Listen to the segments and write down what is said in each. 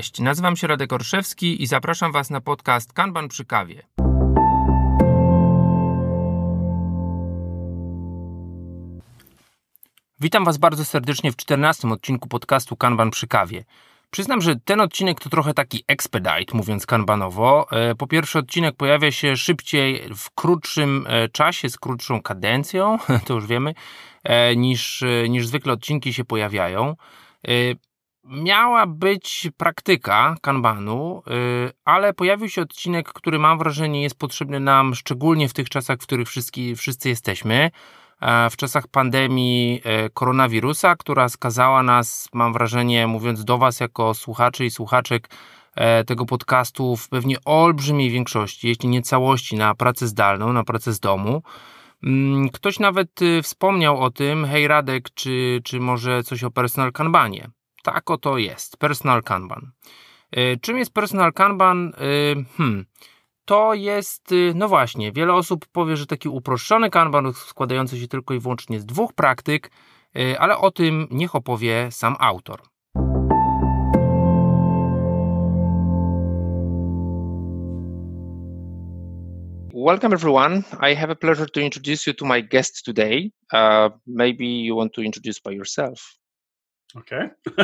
Cześć, nazywam się Radek Orszewski i zapraszam Was na podcast Kanban przy kawie. Witam Was bardzo serdecznie w 14 odcinku podcastu Kanban przy kawie. Przyznam, że ten odcinek to trochę taki expedite, mówiąc kanbanowo. E, po pierwsze, odcinek pojawia się szybciej, w krótszym e, czasie, z krótszą kadencją, to już wiemy, e, niż, niż zwykle odcinki się pojawiają miała być praktyka kanbanu, y, ale pojawił się odcinek, który mam wrażenie jest potrzebny nam szczególnie w tych czasach, w których wszyscy, wszyscy jesteśmy. W czasach pandemii e, koronawirusa, która skazała nas, mam wrażenie, mówiąc do Was jako słuchaczy i słuchaczek e, tego podcastu, w pewnie olbrzymiej większości, jeśli nie całości, na pracę zdalną, na pracę z domu. Mm, ktoś nawet y, wspomniał o tym, hej Radek, czy, czy może coś o personal kanbanie. Tak oto jest. Personal Kanban. E, czym jest Personal Kanban? E, hmm. To jest, e, no właśnie, wiele osób powie, że taki uproszczony kanban składający się tylko i wyłącznie z dwóch praktyk, ale o tym niech opowie sam autor. Welcome everyone. I have a pleasure to introduce you to my guest today. Uh, maybe you want to introduce by yourself. Okay.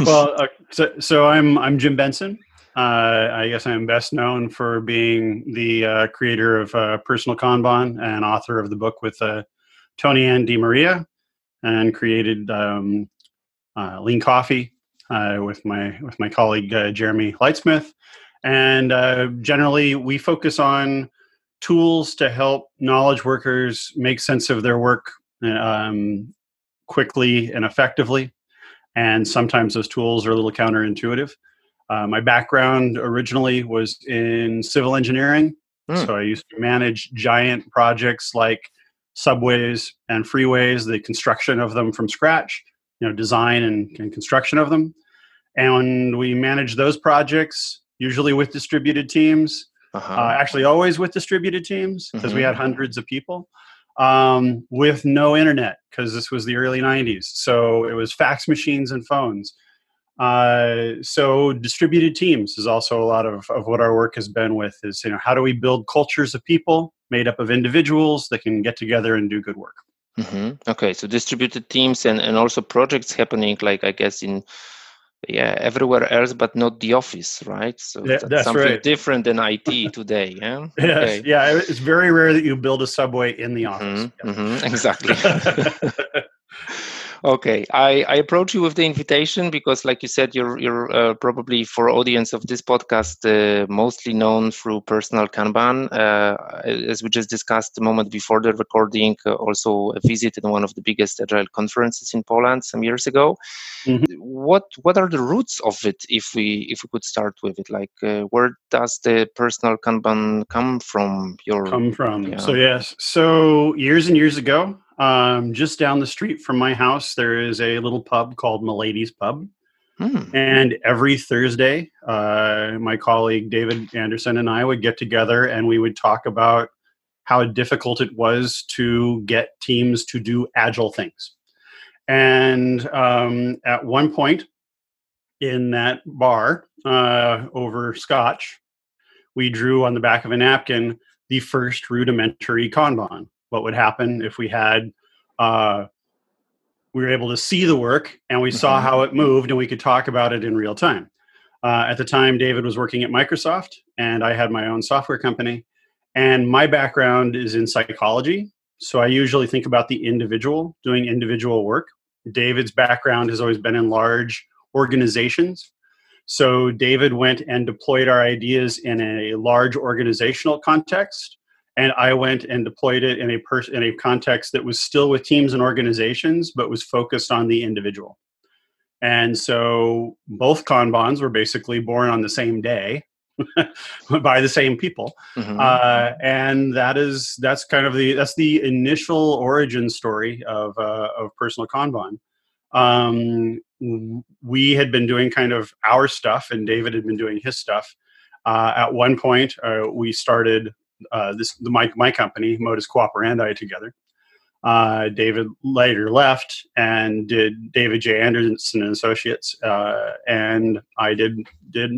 well, uh, so, so I'm I'm Jim Benson. Uh, I guess I'm best known for being the uh, creator of uh, Personal Kanban and author of the book with uh, Tonianne DeMaria, and created um, uh, Lean Coffee with my with my colleague Jeremy Lightsmith. And generally, we focus on tools to help knowledge workers make sense of their work um, quickly and effectively and sometimes those tools are a little counterintuitive. Uh, my background originally was in civil engineering, mm. so I used to manage giant projects like subways and freeways, the construction of them from scratch, you know, design and, and construction of them, and we managed those projects usually with distributed teams. Uh-huh. Uh, actually, always with distributed teams because mm-hmm. we had hundreds of people um, with no internet because this was the early 90s. So it was fax machines and phones. Uh, so distributed teams is also a lot of, of what our work has been with is, you know, how do we build cultures of people made up of individuals that can get together and do good work? Mm-hmm. Okay, so distributed teams and, and also projects happening, like I guess in yeah everywhere else but not the office right so yeah, that's, that's something right. different than it today yeah yes, okay. yeah it's very rare that you build a subway in the mm-hmm, office mm-hmm, yeah. mm-hmm, exactly Okay, I, I approach you with the invitation because, like you said, you're you're uh, probably for audience of this podcast uh, mostly known through personal Kanban. Uh, as we just discussed a moment before the recording, uh, also visited one of the biggest agile conferences in Poland some years ago. Mm-hmm. What what are the roots of it? If we if we could start with it, like uh, where does the personal Kanban come from? Your come from. Yeah. So yes, so years and years ago, um, just down the street from my house, there is a little pub called Milady's Pub. Hmm. And every Thursday, uh, my colleague David Anderson and I would get together and we would talk about how difficult it was to get teams to do agile things. And um, at one point in that bar uh, over scotch, we drew on the back of a napkin the first rudimentary Kanban what would happen if we had uh, we were able to see the work and we saw mm-hmm. how it moved and we could talk about it in real time. Uh, at the time, David was working at Microsoft and I had my own software company. And my background is in psychology. So I usually think about the individual doing individual work. David's background has always been in large organizations. So David went and deployed our ideas in a large organizational context and I went and deployed it in a person in a context that was still with teams and organizations, but was focused on the individual. And so both Kanbans were basically born on the same day by the same people, mm-hmm. uh, and that is that's kind of the that's the initial origin story of uh, of personal Kanban. Um, we had been doing kind of our stuff, and David had been doing his stuff. Uh, at one point, uh, we started uh, this the, my my company Modus Cooperandi together. Uh, David later left and did David J. Anderson and Associates, uh, and I did did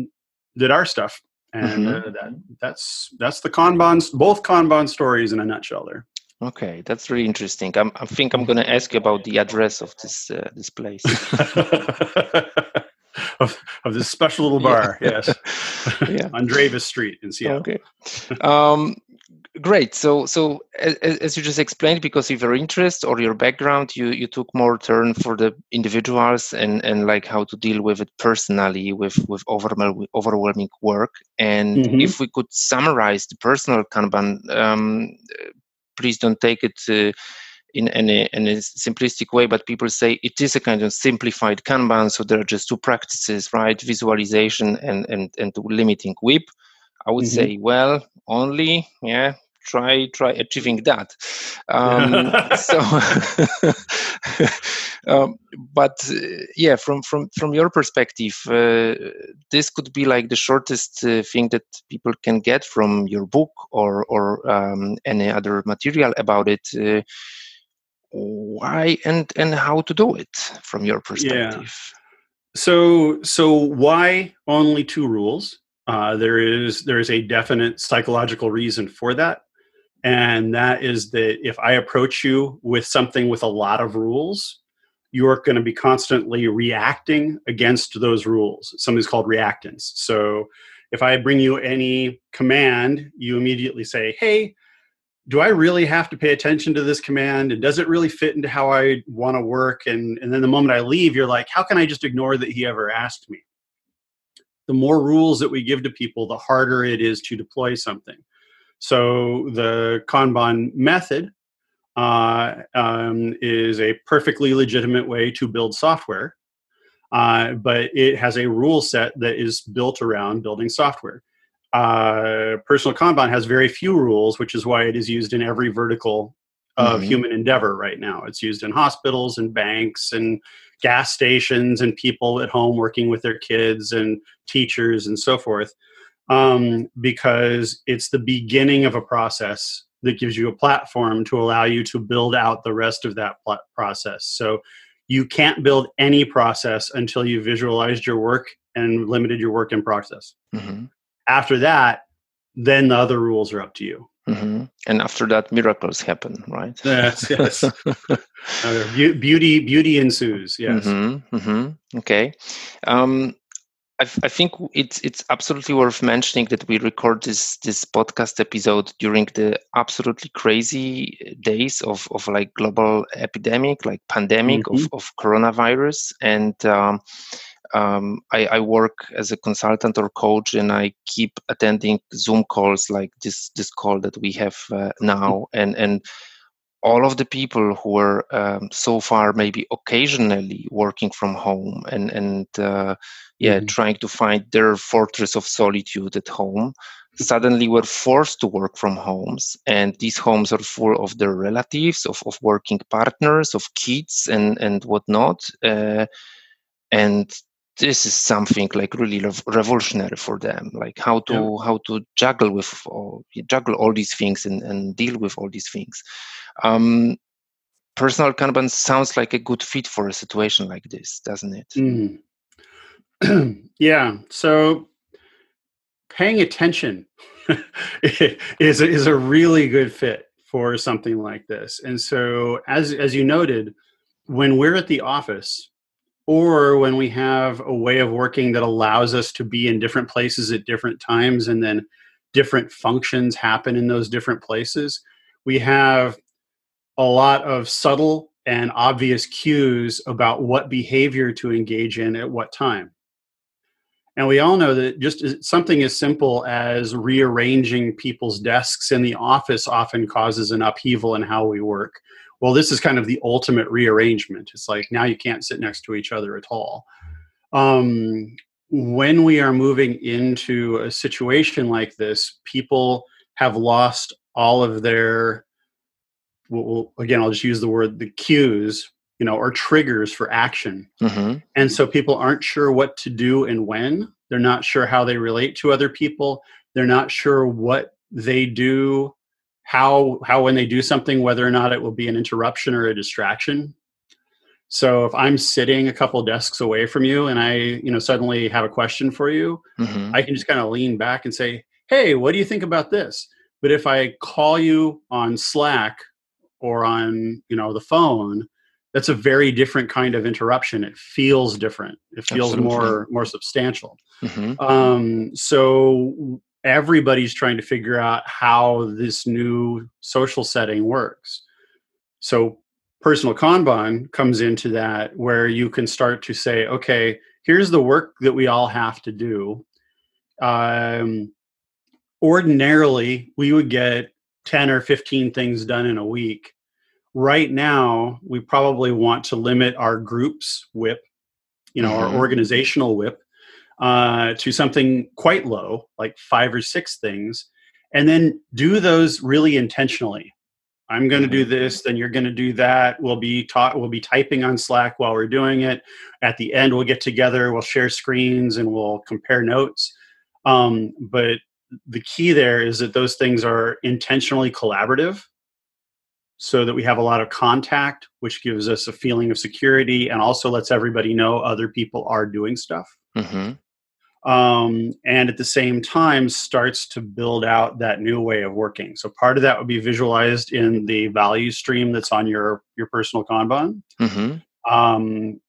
did our stuff, and mm-hmm. uh, that, that's that's the Kanban both Kanban stories in a nutshell. There. Okay, that's really interesting. I'm, i think I'm going to ask you about the address of this uh, this place. of, of this special little bar, yeah. yes, yeah. on Dravus Street in Seattle. Okay, um, great. So, so as, as, you just explained, because of your interest or your background, you you took more turn for the individuals and and like how to deal with it personally with with overwhelming overwhelming work. And mm-hmm. if we could summarize the personal Kanban um, please don't take it uh, in any, in a simplistic way, but people say it is a kind of simplified Kanban. So there are just two practices, right? Visualization and, and, and limiting WIP. I would mm-hmm. say, well, only, yeah, try try achieving that um, so um, but uh, yeah from from from your perspective uh, this could be like the shortest uh, thing that people can get from your book or or um, any other material about it uh, why and and how to do it from your perspective yeah. so so why only two rules uh, there is there is a definite psychological reason for that and that is that if I approach you with something with a lot of rules, you're going to be constantly reacting against those rules. Something's called reactance. So if I bring you any command, you immediately say, hey, do I really have to pay attention to this command? And does it really fit into how I want to work? And, and then the moment I leave, you're like, how can I just ignore that he ever asked me? The more rules that we give to people, the harder it is to deploy something. So the Kanban method uh, um, is a perfectly legitimate way to build software, uh, but it has a rule set that is built around building software. Uh, personal Kanban has very few rules, which is why it is used in every vertical of mm-hmm. human endeavor right now. It's used in hospitals and banks and gas stations and people at home working with their kids and teachers and so forth um, because it's the beginning of a process that gives you a platform to allow you to build out the rest of that pl- process. So you can't build any process until you visualized your work and limited your work in process. Mm-hmm. After that, then the other rules are up to you. Mm-hmm. And after that, miracles happen, right? Yes, yes. beauty, beauty ensues. Yes. Mm-hmm, mm-hmm. okay. Um, I, I think it's it's absolutely worth mentioning that we record this this podcast episode during the absolutely crazy days of, of like global epidemic, like pandemic mm-hmm. of, of coronavirus, and um, um, I, I, work as a consultant or coach, and I keep attending Zoom calls like this this call that we have uh, now, and and all of the people who were um, so far maybe occasionally working from home and and uh, yeah mm-hmm. trying to find their fortress of solitude at home suddenly were forced to work from homes. And these homes are full of their relatives of, of working partners of kids and and whatnot uh, and this is something like really revolutionary for them like how to yeah. how to juggle with all, juggle all these things and, and deal with all these things um, personal kanban sounds like a good fit for a situation like this doesn't it mm. yeah so paying attention is, is a really good fit for something like this and so as as you noted when we're at the office or when we have a way of working that allows us to be in different places at different times and then different functions happen in those different places we have a lot of subtle and obvious cues about what behavior to engage in at what time. And we all know that just something as simple as rearranging people's desks in the office often causes an upheaval in how we work well this is kind of the ultimate rearrangement. It's like now you can't sit next to each other at all. Um, when we are moving into a situation like this people have lost all of their well, again i'll just use the word the cues you know or triggers for action. Mm-hmm. and so people aren't sure what to do and when. They're not sure how they relate to other people. They're not sure what they do how how when they do something whether or not it will be an interruption or a distraction so if i'm sitting a couple desks away from you and i you know suddenly have a question for you mm-hmm. i can just kind of lean back and say hey what do you think about this but if i call you on slack or on you know the phone that's a very different kind of interruption it feels different it feels Absolutely. more more substantial mm-hmm. um, so everybody's trying to figure out how this new social setting works. So personal kanban comes into that where you can start to say okay here's the work that we all have to do. Um, ordinarily we would get 10 or 15 things done in a week. Right now we probably want to limit our groups WIP, you know mm-hmm. our organizational WIP uh, to something quite low like five or six things and then do those really intentionally i'm going to do mm-hmm. this then you're going to do that we'll be taught we'll be typing on slack while we're doing it at the end we'll get together we'll share screens and we'll compare notes um, but the key there is that those things are intentionally collaborative so that we have a lot of contact, which gives us a feeling of security and also lets everybody know other people are doing stuff. Mm-hmm. Um, and at the same time, starts to build out that new way of working. So part of that would be visualized in the value stream that's on your your personal Kanban. Mm-hmm. Um,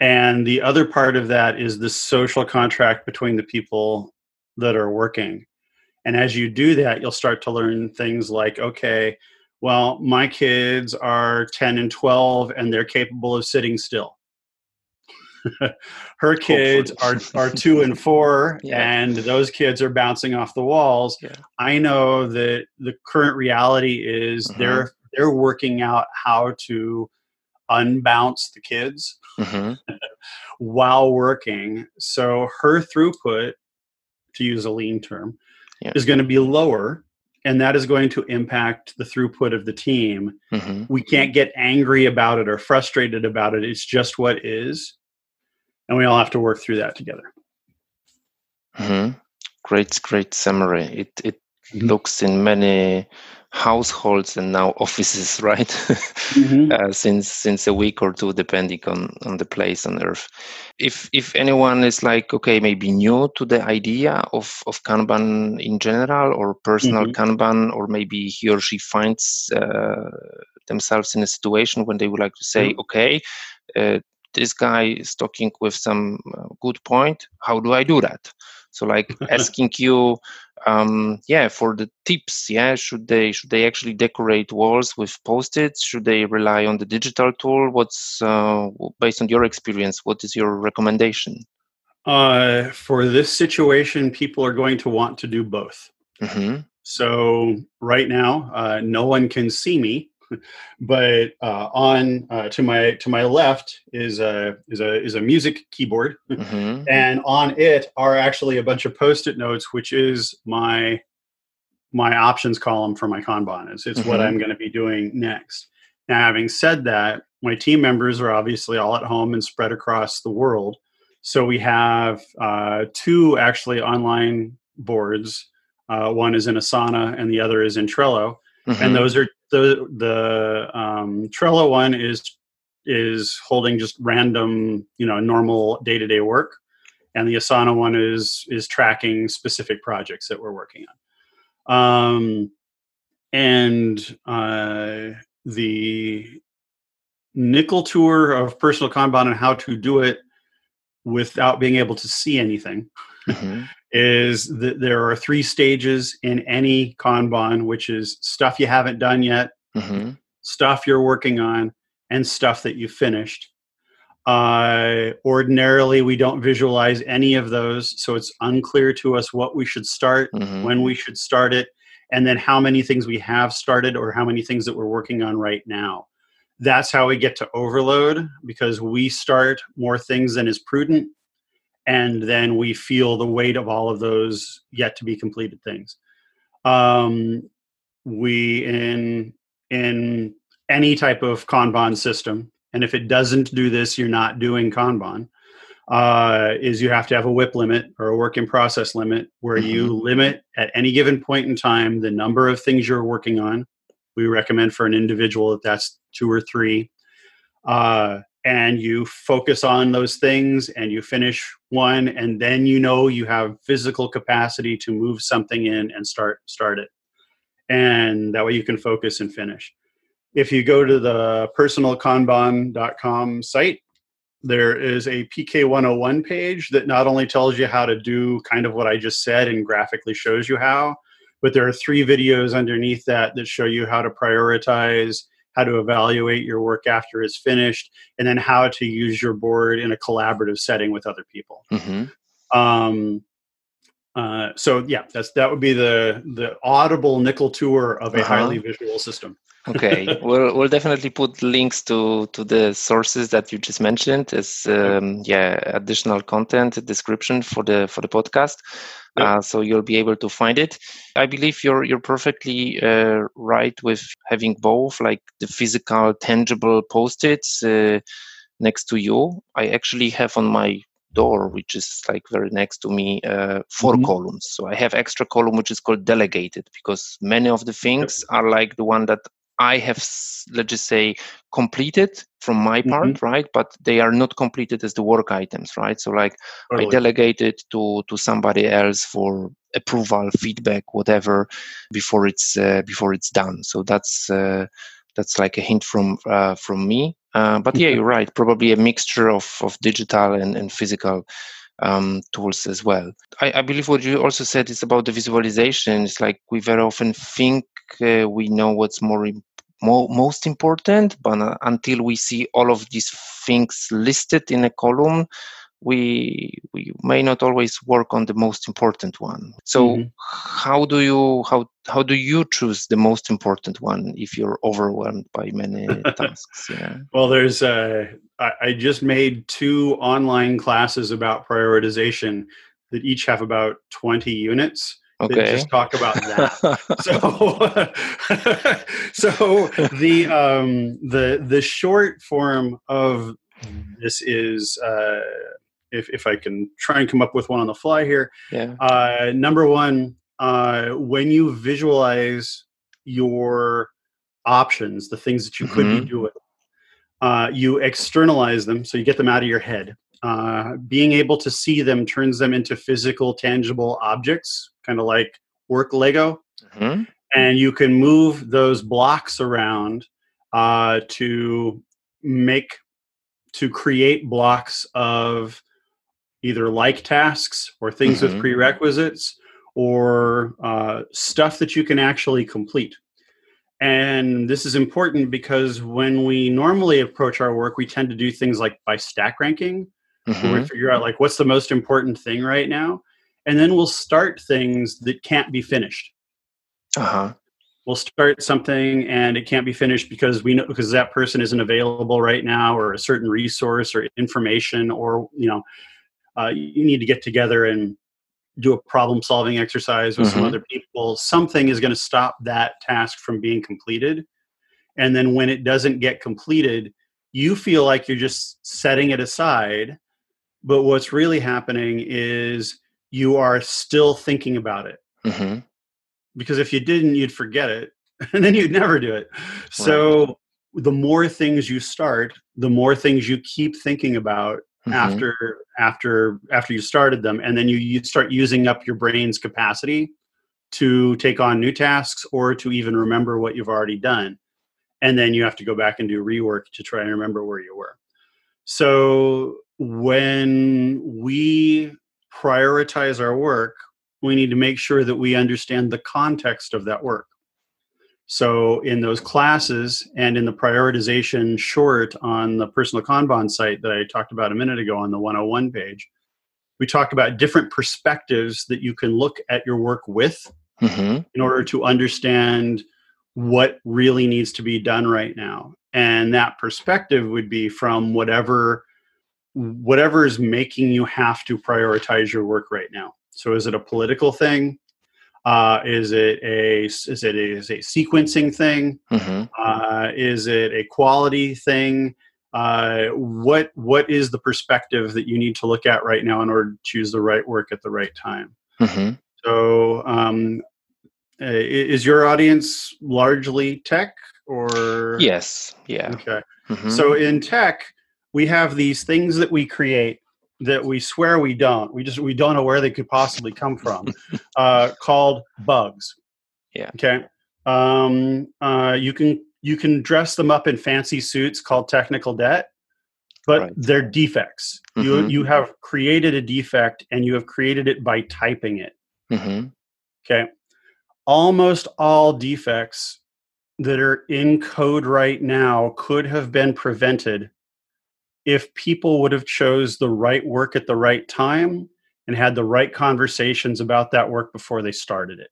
and the other part of that is the social contract between the people that are working. And as you do that, you'll start to learn things like, okay, well, my kids are 10 and 12 and they're capable of sitting still. Her kids are, are two and four, yeah. and those kids are bouncing off the walls. Yeah. I know that the current reality is uh-huh. they're they're working out how to unbounce the kids uh-huh. while working. So her throughput, to use a lean term, yeah. is going to be lower and that is going to impact the throughput of the team. Mm-hmm. We can't get angry about it or frustrated about it. It's just what is. And we all have to work through that together. Mm-hmm. Great, great summary. It, it mm-hmm. looks in many households and now offices, right? mm-hmm. uh, since since a week or two, depending on on the place on Earth. If if anyone is like okay, maybe new to the idea of of Kanban in general or personal mm-hmm. Kanban, or maybe he or she finds uh, themselves in a situation when they would like to say, mm-hmm. okay. Uh, this guy is talking with some uh, good point. How do I do that? So, like asking you um, yeah for the tips yeah should they should they actually decorate walls with post-its should they rely on the digital tool what's uh, based on your experience what is your recommendation uh, for this situation people are going to want to do both mm-hmm. so right now uh, no one can see me but uh, on uh, to my to my left is a is a is a music keyboard, mm-hmm. and on it are actually a bunch of post-it notes, which is my my options column for my Kanban. It's, it's mm-hmm. what I'm going to be doing next. Now, having said that, my team members are obviously all at home and spread across the world. So we have uh, two actually online boards. Uh, one is in Asana and the other is in Trello. Mm-hmm. And those are the the um, Trello one is is holding just random, you know, normal day to day work, and the Asana one is is tracking specific projects that we're working on. Um, and uh, the nickel tour of personal Kanban and how to do it without being able to see anything mm-hmm. Is that there are three stages in any Kanban, which is stuff you haven't done yet, mm-hmm. stuff you're working on, and stuff that you finished. Uh, ordinarily, we don't visualize any of those, so it's unclear to us what we should start, mm-hmm. when we should start it, and then how many things we have started or how many things that we're working on right now. That's how we get to overload because we start more things than is prudent and then we feel the weight of all of those yet to be completed things um, we in in any type of kanban system and if it doesn't do this you're not doing kanban uh, is you have to have a WIP limit or a work in process limit where mm-hmm. you limit at any given point in time the number of things you're working on. We recommend for an individual that that's two or three. Uh, and you focus on those things and you finish one and then you know you have physical capacity to move something in and start start it. And that way you can focus and finish. If you go to the personalkanban.com site there is a pk101 page that not only tells you how to do kind of what i just said and graphically shows you how but there are three videos underneath that that show you how to prioritize how to evaluate your work after it's finished, and then how to use your board in a collaborative setting with other people. Mm-hmm. Um, uh, so yeah, that's that would be the the audible nickel tour of a uh-huh. highly visual system. Okay, we'll we'll definitely put links to to the sources that you just mentioned as um, yeah additional content description for the for the podcast. Uh, so you'll be able to find it. I believe you're you're perfectly uh, right with having both, like the physical, tangible post-its uh, next to you. I actually have on my door, which is like very next to me, uh, 4 mm-hmm. columns. So I have extra column which is called delegated because many of the things yep. are like the one that I have, let's just say, completed from my part, mm-hmm. right? But they are not completed as the work items, right? So, like, totally. I delegated to to somebody else for approval, feedback, whatever, before it's uh, before it's done. So that's uh, that's like a hint from uh, from me. Uh, but yeah, you're right. Probably a mixture of of digital and and physical. Um, tools as well. I, I, believe what you also said is about the visualization. It's like we very often think uh, we know what's more mo- most important but uh, until we see all of these things listed in a column we we may not always work on the most important one. So mm-hmm. how do you how how do you choose the most important one if you're overwhelmed by many tasks? Yeah. Well there's uh I, I just made two online classes about prioritization that each have about 20 units okay. just talk about that. So so the um the the short form of this is uh if if i can try and come up with one on the fly here. Yeah. Uh number one uh when you visualize your options the things that you could mm-hmm. be doing uh, you externalize them so you get them out of your head. Uh, being able to see them turns them into physical, tangible objects, kind of like work Lego. Mm-hmm. And you can move those blocks around uh, to make, to create blocks of either like tasks or things mm-hmm. with prerequisites or uh, stuff that you can actually complete. And this is important because when we normally approach our work, we tend to do things like by stack ranking mm-hmm. we figure out like what's the most important thing right now and then we'll start things that can't be finished. Uh-huh. We'll start something and it can't be finished because we know because that person isn't available right now or a certain resource or information or you know uh, you need to get together and do a problem solving exercise with mm-hmm. some other people. Something is going to stop that task from being completed. And then when it doesn't get completed you feel like you're just setting it aside. But what's really happening is you are still thinking about it. Mm-hmm. Because if you didn't, you'd forget it and then you'd never do it. Right. So the more things you start, the more things you keep thinking about mm-hmm. after after after you started them and then you, you start using up your brain's capacity to take on new tasks or to even remember what you've already done and then you have to go back and do rework to try and remember where you were so when we prioritize our work, we need to make sure that we understand the context of that work. So, in those classes and in the prioritization short on the personal Kanban site that I talked about a minute ago on the 101 page, we talk about different perspectives that you can look at your work with mm-hmm. in order to understand what really needs to be done right now. And that perspective would be from whatever whatever is making you have to prioritize your work right now. So is it a political thing? Uh, is it a is it a, is a sequencing thing? Mm-hmm. Uh, is it a quality thing? uh, what what is the perspective that you need to look at right now in order to choose the right work at the right time mm-hmm. so um, is your audience largely tech or yes yeah okay mm-hmm. so in tech we have these things that we create that we swear we don't. We just we don't know where they could possibly come from uh, called bugs. Yeah. Okay? Um, uh, you can you can dress them up in fancy suits called technical debt but right. they're defects. Mm-hmm. you you have created a defect and you have created it by typing it. Mm-hmm. okay? Almost all defects that are in code right now could have been prevented if people would have chose the right work at the right time and had the right conversations about that work before they started it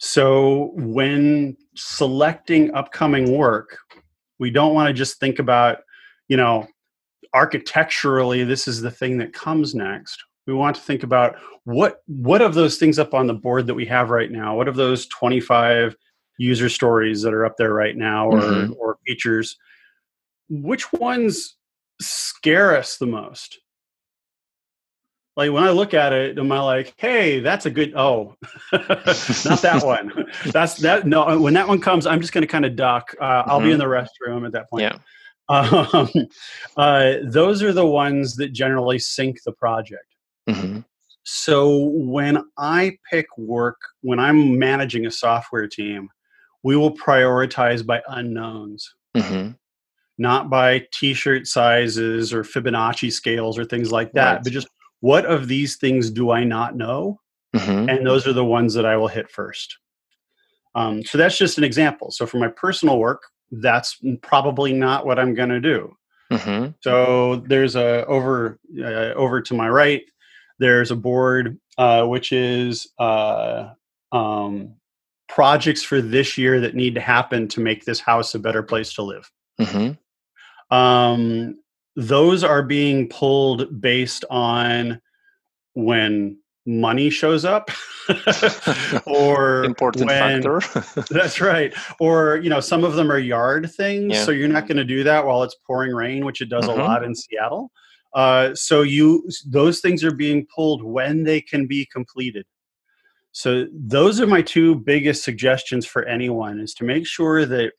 so when selecting upcoming work, we don't want to just think about, you know, architecturally this is the thing that comes next. We want to think about what what of those things up on the board that we have right now, what of those 25 user stories that are up there right now or mm-hmm. or features which ones scare us the most like when I look at it, am I like, hey, that's a good oh not that one. that's that no when that one comes, I'm just gonna kind of duck. Uh, mm-hmm. I'll be in mm-hmm. the restroom at that point. Yeah. Um, uh, those are the ones that generally sink the project. Mm-hmm. So when I pick work, when I'm managing a software team, we will prioritize by unknowns. Mm-hmm. Not by t-shirt sizes or Fibonacci scales or things like that, right. but just what of these things do I not know? Mm-hmm. And those are the ones that I will hit first. Um, so that's just an example. So for my personal work, that's probably not what I'm going to do. Mm-hmm. So there's a over uh, over to my right. There's a board uh, which is uh, um, projects for this year that need to happen to make this house a better place to live. Mm-hmm. Um, those are being pulled based on when money shows up or important when, factor that's right or you know some of them are yard things yeah. so you're not going to do that while it's pouring rain which it does mm-hmm. a lot in seattle uh, so you those things are being pulled when they can be completed so those are my two biggest suggestions for anyone is to make sure that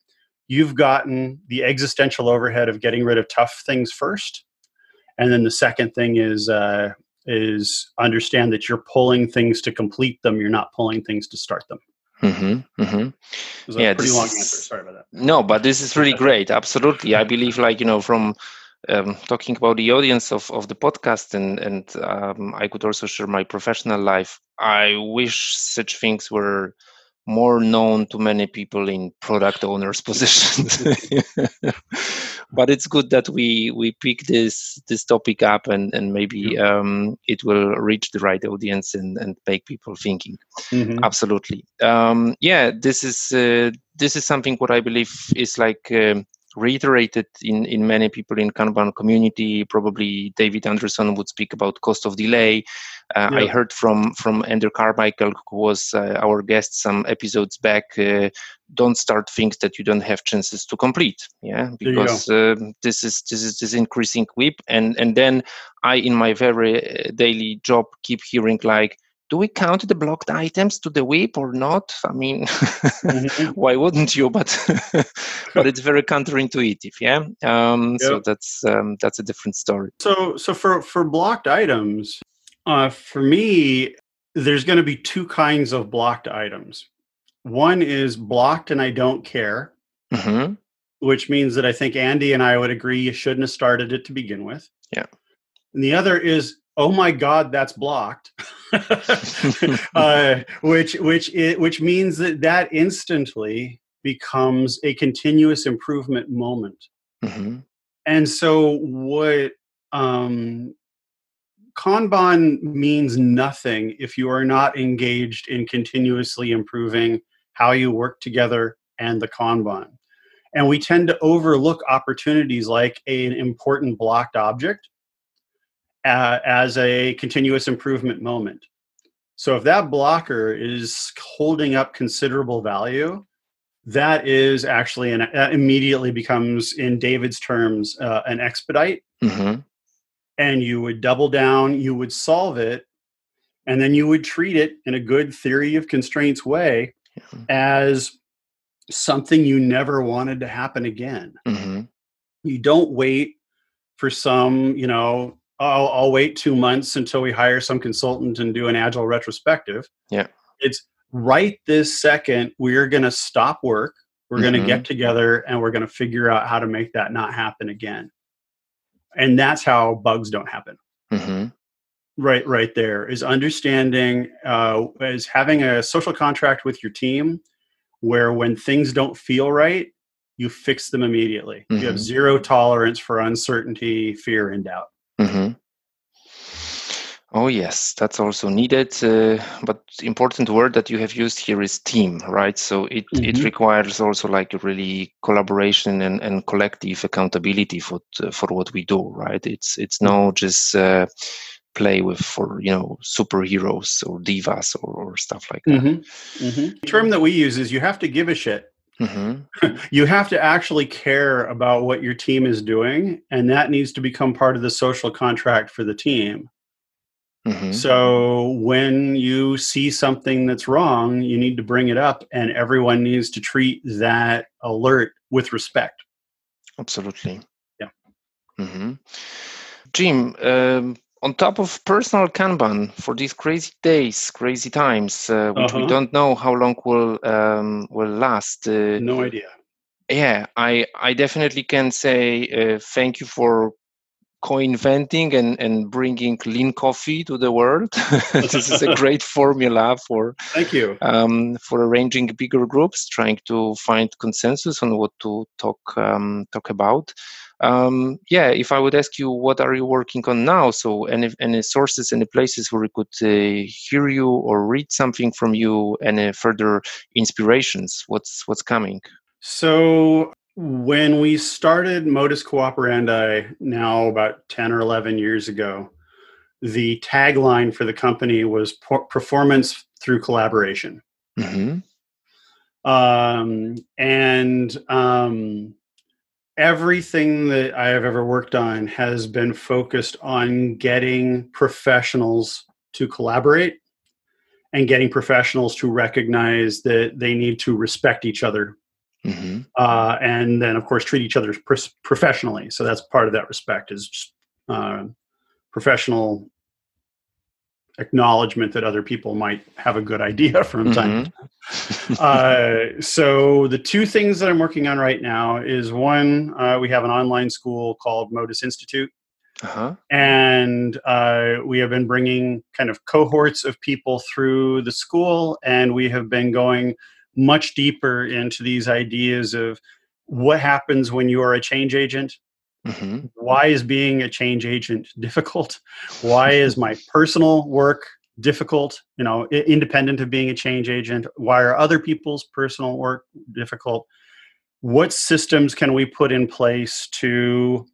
you've gotten the existential overhead of getting rid of tough things first and then the second thing is uh, is understand that you're pulling things to complete them you're not pulling things to start them Mm-hmm, mm-hmm. yeah, pretty long answer. Sorry about that. No, but this is really great. Absolutely, I believe, like you know, from um, talking about the audience of, of the podcast, and and um, I could also share my professional life. I wish such things were more known to many people in product owners positions but it's good that we we pick this this topic up and and maybe um, it will reach the right audience and and make people thinking mm-hmm. absolutely um, yeah this is uh, this is something what i believe is like um, reiterated in, in many people in Kanban community. Probably David Anderson would speak about cost of delay. Uh, yeah. I heard from from Andrew Carmichael, who was uh, our guest some episodes back. Uh, don't start things that you don't have chances to complete. Yeah, because um, this is this is this increasing WIP, and and then I in my very uh, daily job keep hearing like do we count the blocked items to the WIP or not? I mean, mm-hmm. why wouldn't you? But but it's very counterintuitive, yeah. Um. So that's um, that's a different story. So so for for blocked items, uh, for me, there's going to be two kinds of blocked items. One is blocked and I don't care, mm-hmm. which means that I think Andy and I would agree you shouldn't have started it to begin with. Yeah. And the other is oh my god that's blocked uh, which which it, which means that that instantly becomes a continuous improvement moment mm-hmm. and so what um, kanban means nothing if you are not engaged in continuously improving how you work together and the kanban and we tend to overlook opportunities like an important blocked object uh, as a continuous improvement moment. So if that blocker is holding up considerable value, that is actually an uh, immediately becomes in david's terms uh, an expedite mm-hmm. And you would double down you would solve it and then you would treat it in a good theory of constraints way as something you never wanted to happen again mm-hmm. you don't wait for some you know I'll, I'll wait two months until we hire some consultant and do an agile retrospective yeah it's right this second, we're going to stop work. We're mm-hmm. going to get together and we're going to figure out how to make that not happen again. And that's how bugs don't happen. Mm-hmm. Right, right there is understanding, uh, is having a social contract with your team where when things don't feel right, you fix them immediately. Mm-hmm. You have mm-hmm. zero tolerance for uncertainty, fear, and doubt. Mm-hmm. Oh yes, that's also needed. Uh, but important word that you have used here is team, right? So it mm-hmm. it requires also like really collaboration and, and collective accountability for for what we do, right? It's it's no just uh, play with for you know superheroes or divas or, or stuff like that. Mm-hmm. Mm-hmm. The term that we use is you have to give a shit. Mm-hmm. you have to actually care about what your team is doing, and that needs to become part of the social contract for the team. Mm-hmm. So when you see something that's wrong, you need to bring it up, and everyone needs to treat that alert with respect. Absolutely. Yeah. Mm-hmm. Jim, um, on top of personal Kanban for these crazy days, crazy times, uh, which uh-huh. we don't know how long will um, will last. Uh, no idea. Yeah, I I definitely can say uh, thank you for co-inventing and, and bringing lean coffee to the world. this is a great formula for thank you um, for arranging bigger groups, trying to find consensus on what to talk um, talk about. Um, yeah, if I would ask you, what are you working on now? So, any any sources, any places where we could uh, hear you or read something from you, any further inspirations? What's what's coming? So when we started Modus Cooperandi now about 10 or 11 years ago, the tagline for the company was performance through collaboration. Mm-hmm. Um, and um, everything that I have ever worked on has been focused on getting professionals to collaborate and getting professionals to recognize that they need to respect each other Mm-hmm. Uh, and then, of course, treat each other professionally. So that's part of that respect is uh, professional acknowledgement that other people might have a good idea from mm-hmm. time to time. uh, so the two things that I'm working on right now is one, uh, we have an online school called Modus Institute. Uh-huh. And uh, we have been bringing kind of cohorts of people through the school, and we have been going much deeper into these ideas of what happens when you are a change agent. Mm-hmm. Why is being a change agent difficult? Why is my personal work difficult? You know, independent of being a change agent. Why are other people's personal work difficult? What systems can we put in place to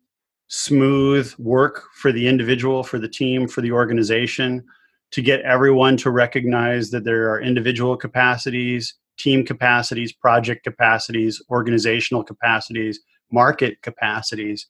smooth work for the individual, for the team, for the organization, to get everyone to recognize that there are individual capacities team capacities, project capacities, organizational capacities, market capacities,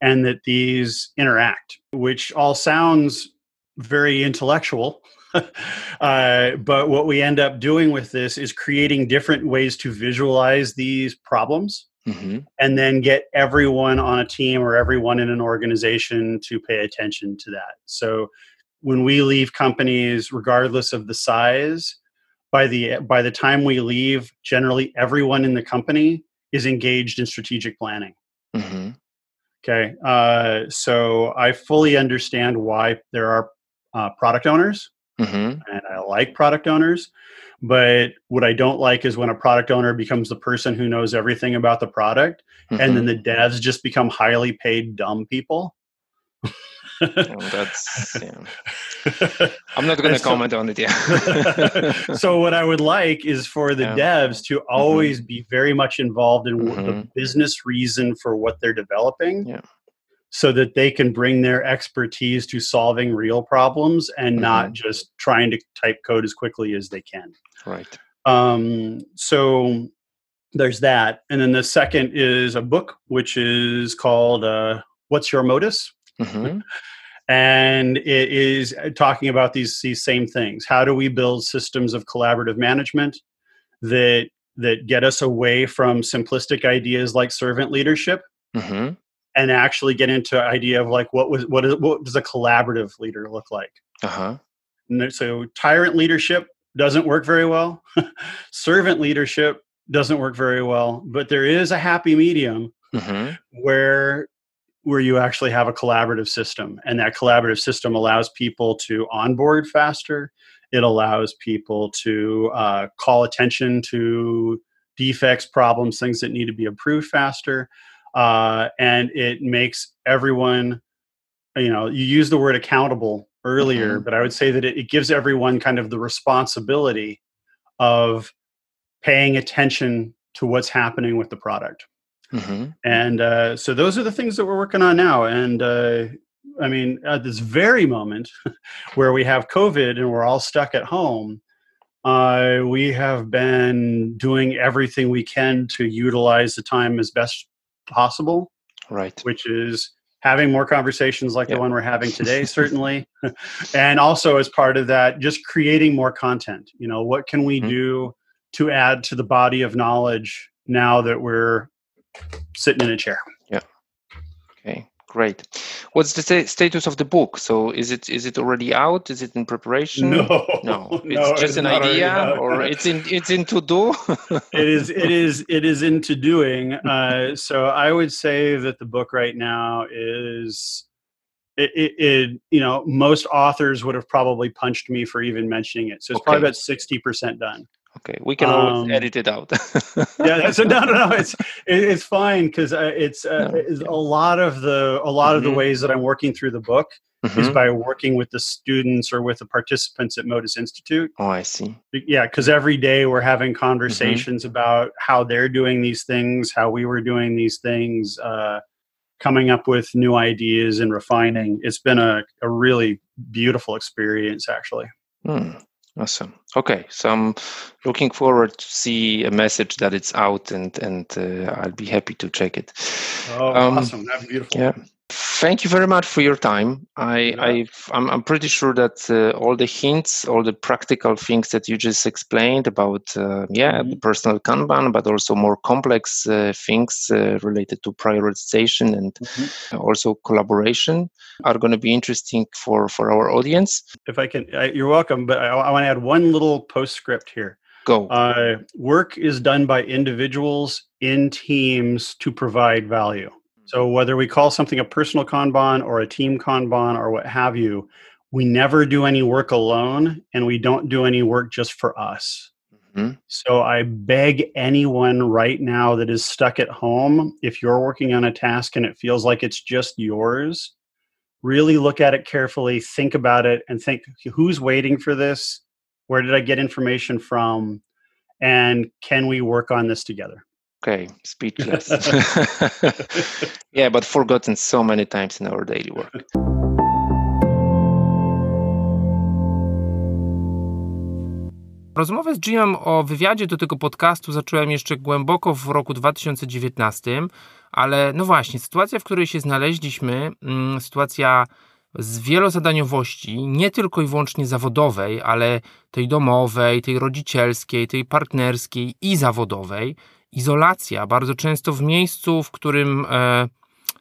and that these interact, which all sounds very intellectual. uh, but what we end up doing with this is creating different ways to visualize these problems mm-hmm. and then get everyone on a team or everyone in an organization to pay attention to that. So when we leave companies, regardless of the size, by the by the time we leave generally everyone in the company is engaged in strategic planning mm-hmm. okay uh, so i fully understand why there are uh, product owners mm-hmm. and i like product owners but what i don't like is when a product owner becomes the person who knows everything about the product mm-hmm. and then mm-hmm. the devs just become highly paid dumb people that's yeah. I'm not going to comment on it. Yeah. so what I would like is for the yeah. devs to mm-hmm. always mm-hmm. be very much involved in mm-hmm. the business reason for what they're developing. Yeah. So that they can bring their expertise to solving real problems and mm-hmm. not just trying to type code as quickly as they can. Right. Um, so there's that. And then the second is a book, which is called uh, What's Your Modus? Mm-hmm. And it is talking about these, these same things. How do we build systems of collaborative management that that get us away from simplistic ideas like servant leadership mm-hmm. and actually get into idea of like what was what is what does a collaborative leader look like? Uh-huh. so tyrant leadership doesn't work very well. servant leadership doesn't work very well, but there is a happy medium mm-hmm. where where you actually have a collaborative system and that collaborative system allows people to onboard faster it allows people to uh, call attention to defects problems things that need to be improved faster uh, and it makes everyone you know you use the word accountable earlier mm-hmm. but i would say that it, it gives everyone kind of the responsibility of paying attention to what's happening with the product. Mm-hmm. And uh, so those are the things that we're working on now. And uh, I mean, at this very moment where we have COVID and we're all stuck at home, uh, we have been doing everything we can to utilize the time as best possible. Right. Which is having more conversations like the one we're having today, certainly. and also, as part of that, just creating more content. You know, what can we mm-hmm. do to add to the body of knowledge now that we're sitting in a chair. Yeah. Okay. Great. What's the status of the book? So is it is it already out? Is it in preparation? No, no. It's no, just it's an idea, or it's in it's in to do. it is it is it is into doing. Uh, so I would say that the book right now is it, it, it, you know most authors would have probably punched me for even mentioning it so it's okay. probably about 60% done Okay, we can always um, edit it out. yeah, so no, no, no, it's it, it's fine because uh, it's, uh, no, it's yeah. a lot of the a lot mm-hmm. of the mm-hmm. ways that I'm working through the book mm-hmm. is by working with the students or with the participants at Modus Institute. Oh, I see. Yeah, because every day we're having mm-hmm. conversations mm-hmm. about how they're doing these things, how we were doing these things, uh, coming up with new ideas and refining. It's been a, a really beautiful experience, actually. Hmm. Awesome. Okay, so I'm looking forward to see a message that it's out, and and uh, I'll be happy to check it. Oh, um, awesome! That's beautiful. Yeah. Thank you very much for your time. I. I I'm, I'm pretty sure that uh, all the hints, all the practical things that you just explained about, uh, yeah, mm-hmm. the personal Kanban, but also more complex uh, things uh, related to prioritization and mm-hmm. also collaboration, are going to be interesting for for our audience. If I can, I, you're welcome. But I, I want to add one little postscript here. Go. Uh, work is done by individuals in teams to provide value. So whether we call something a personal Kanban or a team Kanban or what have you, we never do any work alone and we don't do any work just for us. Mm-hmm. So I beg anyone right now that is stuck at home, if you're working on a task and it feels like it's just yours, really look at it carefully, think about it, and think who's waiting for this? Where did I get information from? And can we work on this together? Okay, speechless. yeah, but forgotten so many times in our daily work. Rozmowę z Jimem o wywiadzie do tego podcastu zacząłem jeszcze głęboko w roku 2019, ale no właśnie, sytuacja, w której się znaleźliśmy, mm, sytuacja z wielozadaniowości, nie tylko i wyłącznie zawodowej, ale tej domowej, tej rodzicielskiej, tej partnerskiej i zawodowej, izolacja, bardzo często w miejscu, w którym e,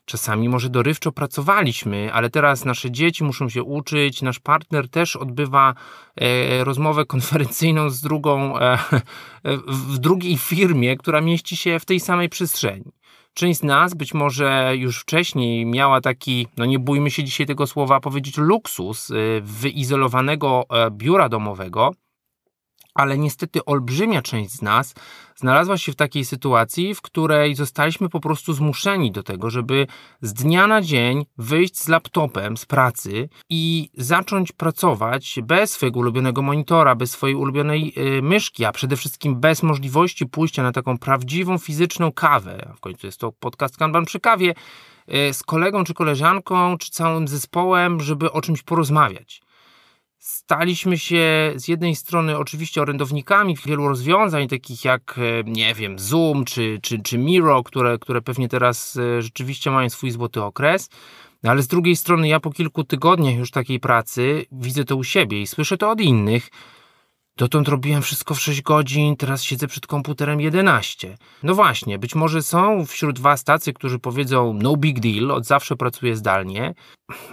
czasami może dorywczo pracowaliśmy, ale teraz nasze dzieci muszą się uczyć, nasz partner też odbywa e, rozmowę konferencyjną z drugą, e, w drugiej firmie, która mieści się w tej samej przestrzeni. Część z nas być może już wcześniej miała taki, no nie bójmy się dzisiaj tego słowa powiedzieć, luksus e, wyizolowanego e, biura domowego, ale niestety olbrzymia część z nas znalazła się w takiej sytuacji, w której zostaliśmy po prostu zmuszeni do tego, żeby z dnia na dzień wyjść z laptopem z pracy i zacząć pracować bez swojego ulubionego monitora, bez swojej ulubionej y, myszki, a przede wszystkim bez możliwości pójścia na taką prawdziwą fizyczną kawę. W końcu jest to podcast Kanban przy kawie y, z kolegą czy koleżanką, czy całym zespołem, żeby o czymś porozmawiać. Staliśmy się z jednej strony oczywiście orędownikami wielu rozwiązań, takich jak, e, nie wiem, Zoom czy, czy, czy Miro, które, które pewnie teraz e, rzeczywiście mają swój złoty okres. No ale z drugiej strony, ja po kilku tygodniach już takiej pracy widzę to u siebie i słyszę to od innych, Dotąd robiłem wszystko w 6 godzin, teraz siedzę przed komputerem 11. No właśnie, być może są wśród Was tacy, którzy powiedzą no big deal, od zawsze pracuję zdalnie.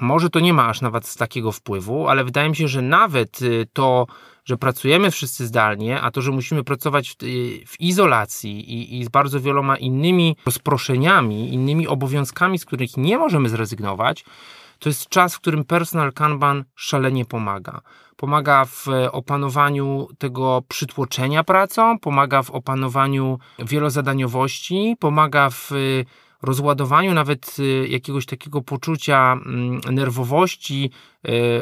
Może to nie ma aż nawet takiego wpływu, ale wydaje mi się, że nawet y, to, że pracujemy wszyscy zdalnie, a to, że musimy pracować w, y, w izolacji i, i z bardzo wieloma innymi rozproszeniami, innymi obowiązkami, z których nie możemy zrezygnować, to jest czas, w którym personal Kanban szalenie pomaga. Pomaga w opanowaniu tego przytłoczenia pracą, pomaga w opanowaniu wielozadaniowości, pomaga w rozładowaniu nawet y, jakiegoś takiego poczucia mm, nerwowości,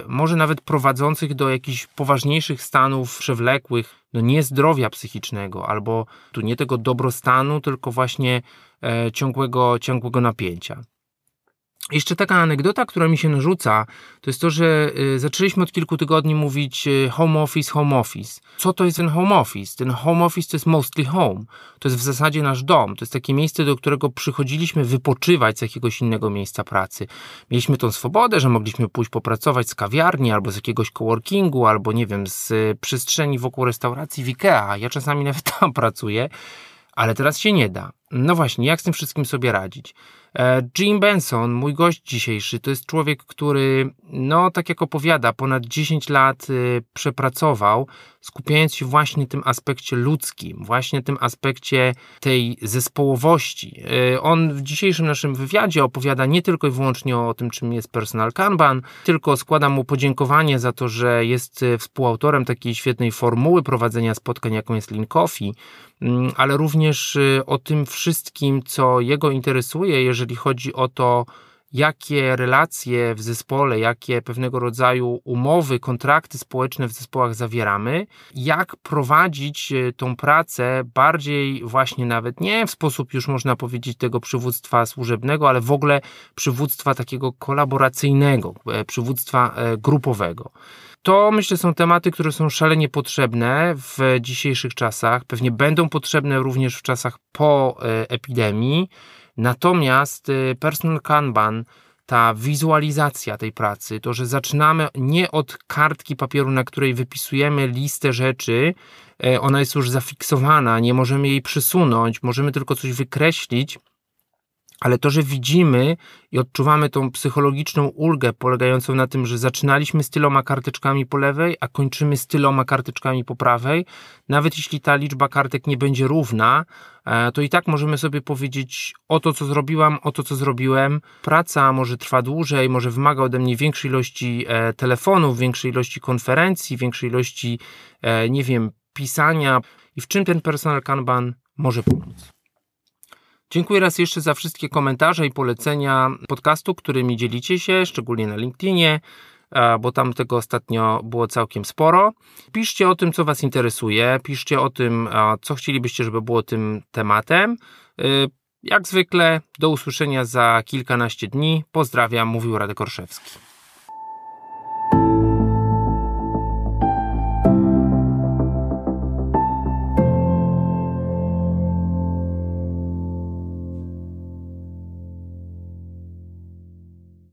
może nawet prowadzących do jakichś poważniejszych stanów przewlekłych, no nie zdrowia psychicznego, albo tu nie tego dobrostanu, tylko właśnie e, ciągłego, ciągłego napięcia. Jeszcze taka anegdota, która mi się narzuca, to jest to, że y, zaczęliśmy od kilku tygodni mówić y, home office, home office. Co to jest ten home office? Ten home office to jest mostly home. To jest w zasadzie nasz dom. To jest takie miejsce, do którego przychodziliśmy wypoczywać z jakiegoś innego miejsca pracy. Mieliśmy tą swobodę, że mogliśmy pójść popracować z kawiarni, albo z jakiegoś coworkingu, albo nie wiem, z przestrzeni wokół restauracji w Ikea. Ja czasami nawet tam pracuję, ale teraz się nie da. No właśnie, jak z tym wszystkim sobie radzić? E, Jim Benson, mój gość dzisiejszy, to jest człowiek, który, no tak jak opowiada, ponad 10 lat y, przepracował, skupiając się właśnie tym aspekcie ludzkim, właśnie tym aspekcie tej zespołowości. E, on w dzisiejszym naszym wywiadzie opowiada nie tylko i wyłącznie o tym, czym jest personal Kanban, tylko składa mu podziękowanie za to, że jest współautorem takiej świetnej formuły prowadzenia spotkań, jaką jest Lean Coffee, mm, ale również o tym wszystkim, co jego interesuje, jeżeli chodzi o to, jakie relacje w zespole, jakie pewnego rodzaju umowy, kontrakty społeczne w zespołach zawieramy, jak prowadzić e, tą pracę bardziej właśnie nawet nie w sposób już można powiedzieć tego przywództwa służebnego, ale w ogóle przywództwa takiego kolaboracyjnego, e, przywództwa e, grupowego. To myślę są tematy, które są szalenie potrzebne w dzisiejszych czasach, pewnie będą potrzebne również w czasach po epidemii. Natomiast y, personal Kanban, ta wizualizacja tej pracy, to, że zaczynamy nie od kartki papieru, na której wypisujemy listę rzeczy, e, ona jest już zafiksowana, nie możemy jej przesunąć, możemy tylko coś wykreślić, ale to, że widzimy i odczuwamy tą psychologiczną ulgę polegającą na tym, że zaczynaliśmy z tyloma karteczkami po lewej, a kończymy z tyloma karteczkami po prawej, nawet jeśli ta liczba kartek nie będzie równa, e, to i tak możemy sobie powiedzieć o to, co zrobiłam, o to, co zrobiłem. Praca może trwa dłużej, może wymaga ode mnie większej ilości e, telefonów, większej ilości konferencji, większej ilości, e, nie wiem, pisania. I w czym ten personal Kanban może pomóc? Dziękuję raz jeszcze za wszystkie komentarze i polecenia podcastu, którymi dzielicie się, szczególnie na LinkedInie, bo tam tego ostatnio było całkiem sporo. Piszcie o tym, co Was interesuje, piszcie o tym, co chcielibyście, żeby było tym tematem. Y, jak zwykle, do usłyszenia za kilkanaście dni. Pozdrawiam, mówił Radek Orszewski.